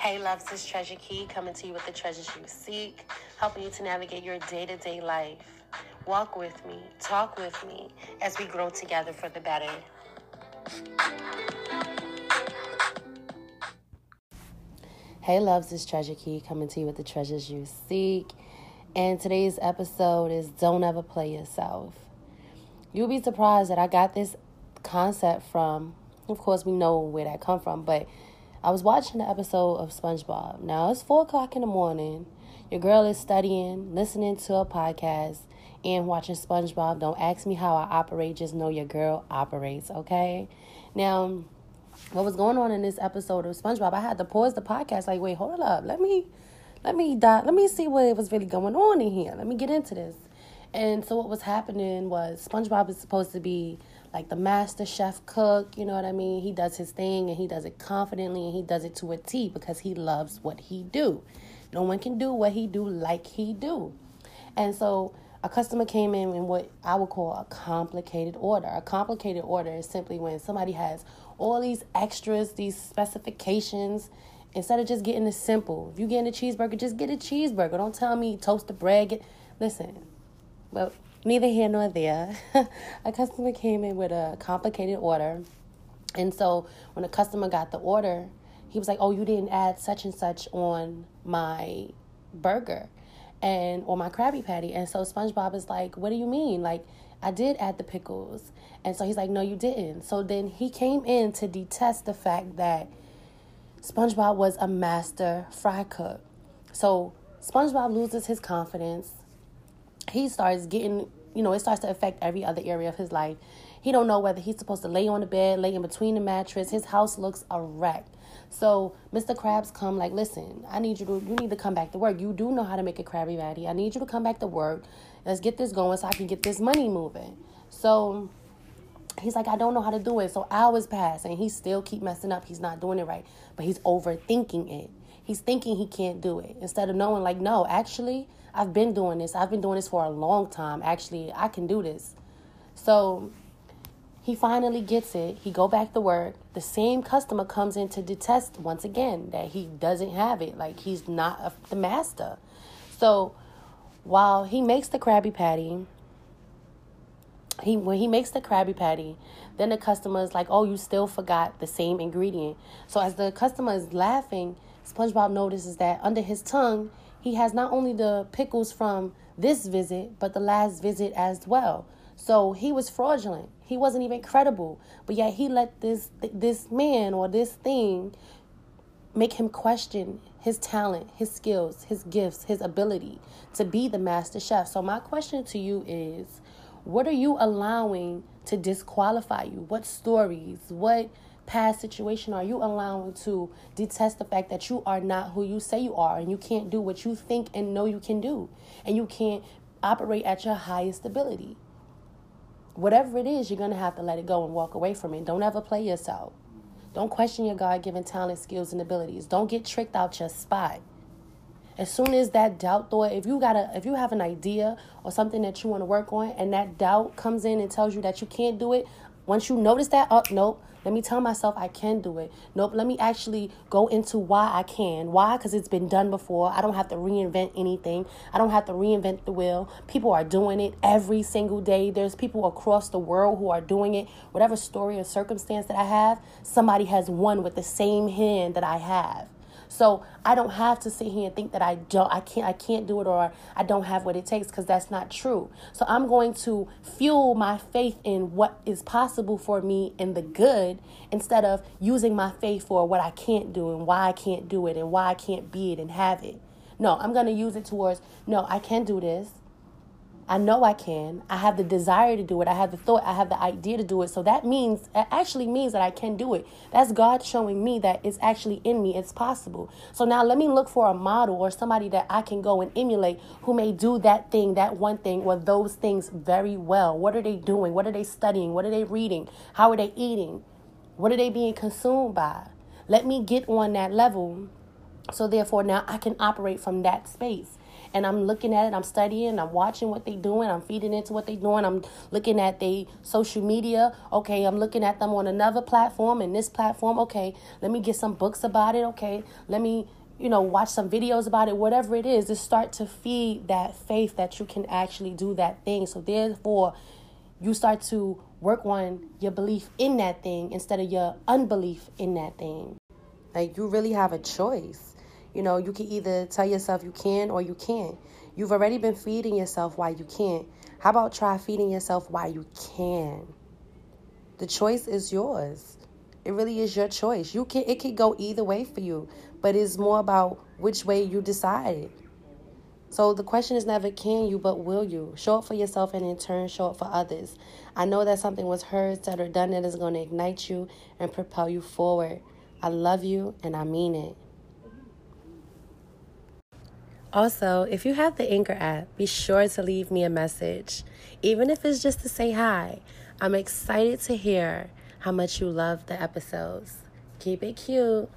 Hey, loves, this Treasure Key coming to you with the treasures you seek, helping you to navigate your day to day life. Walk with me, talk with me as we grow together for the better. Hey, loves, this Treasure Key coming to you with the treasures you seek. And today's episode is Don't Ever Play Yourself. You'll be surprised that I got this concept from, of course, we know where that come from, but I was watching the episode of SpongeBob. Now it's four o'clock in the morning. Your girl is studying, listening to a podcast, and watching SpongeBob. Don't ask me how I operate, just know your girl operates, okay? Now, what was going on in this episode of SpongeBob? I had to pause the podcast, like, wait, hold up, let me let me die, let me see what was really going on in here. Let me get into this. And so what was happening was SpongeBob is supposed to be like the master chef cook, you know what I mean? He does his thing and he does it confidently and he does it to a T because he loves what he do. No one can do what he do like he do. And so a customer came in in what I would call a complicated order. A complicated order is simply when somebody has all these extras, these specifications, instead of just getting the simple. If you getting a cheeseburger, just get a cheeseburger. Don't tell me toast the bread. Get, listen, well, neither here nor there. a customer came in with a complicated order. And so when the customer got the order, he was like, Oh, you didn't add such and such on my burger and or my Krabby Patty. And so SpongeBob is like, What do you mean? Like, I did add the pickles. And so he's like, No, you didn't. So then he came in to detest the fact that SpongeBob was a master fry cook. So SpongeBob loses his confidence he starts getting, you know, it starts to affect every other area of his life. He don't know whether he's supposed to lay on the bed, lay in between the mattress. His house looks a wreck. So Mr. Krabs come like, listen, I need you to you need to come back to work. You do know how to make a Krabby Patty. I need you to come back to work. Let's get this going so I can get this money moving. So he's like, I don't know how to do it. So hours pass and he still keep messing up. He's not doing it right. But he's overthinking it. He's thinking he can't do it. Instead of knowing, like, no, actually, I've been doing this. I've been doing this for a long time. Actually, I can do this. So he finally gets it. He go back to work. The same customer comes in to detest once again that he doesn't have it. Like he's not a, the master. So while he makes the Krabby Patty, he when he makes the Krabby Patty, then the customer is like, "Oh, you still forgot the same ingredient." So as the customer is laughing, SpongeBob notices that under his tongue he has not only the pickles from this visit, but the last visit as well. So he was fraudulent. He wasn't even credible. But yet he let this this man or this thing make him question his talent, his skills, his gifts, his ability to be the master chef. So my question to you is, what are you allowing to disqualify you? What stories, what past situation are you allowing to detest the fact that you are not who you say you are and you can't do what you think and know you can do? And you can't operate at your highest ability. Whatever it is you're going to have to let it go and walk away from it. Don't ever play yourself. Don't question your god-given talent skills and abilities. Don't get tricked out your spot. As soon as that doubt thought if you got a if you have an idea or something that you want to work on and that doubt comes in and tells you that you can't do it once you notice that oh nope let me tell myself I can do it. Nope, let me actually go into why I can. Why? Because it's been done before. I don't have to reinvent anything. I don't have to reinvent the wheel. People are doing it every single day. There's people across the world who are doing it. Whatever story or circumstance that I have, somebody has won with the same hand that I have. So I don't have to sit here and think that I don't, I can't, I can't do it or I don't have what it takes because that's not true. So I'm going to fuel my faith in what is possible for me in the good instead of using my faith for what I can't do and why I can't do it and why I can't be it and have it. No, I'm going to use it towards, no, I can do this. I know I can. I have the desire to do it. I have the thought. I have the idea to do it. So that means, it actually means that I can do it. That's God showing me that it's actually in me. It's possible. So now let me look for a model or somebody that I can go and emulate who may do that thing, that one thing, or those things very well. What are they doing? What are they studying? What are they reading? How are they eating? What are they being consumed by? Let me get on that level. So therefore, now I can operate from that space. And I'm looking at it, I'm studying, I'm watching what they're doing, I'm feeding into what they're doing, I'm looking at their social media. Okay, I'm looking at them on another platform and this platform. Okay, let me get some books about it. Okay, let me you know, watch some videos about it, whatever it is, just start to feed that faith that you can actually do that thing. So therefore, you start to work on your belief in that thing instead of your unbelief in that thing. Like you really have a choice. You know, you can either tell yourself you can or you can't. You've already been feeding yourself why you can't. How about try feeding yourself why you can? The choice is yours. It really is your choice. You can it could go either way for you, but it's more about which way you decide. So the question is never can you, but will you? Show up for yourself and in turn show up for others. I know that something was heard, said, or done that is going to ignite you and propel you forward. I love you and I mean it. Also, if you have the Anchor app, be sure to leave me a message, even if it's just to say hi. I'm excited to hear how much you love the episodes. Keep it cute.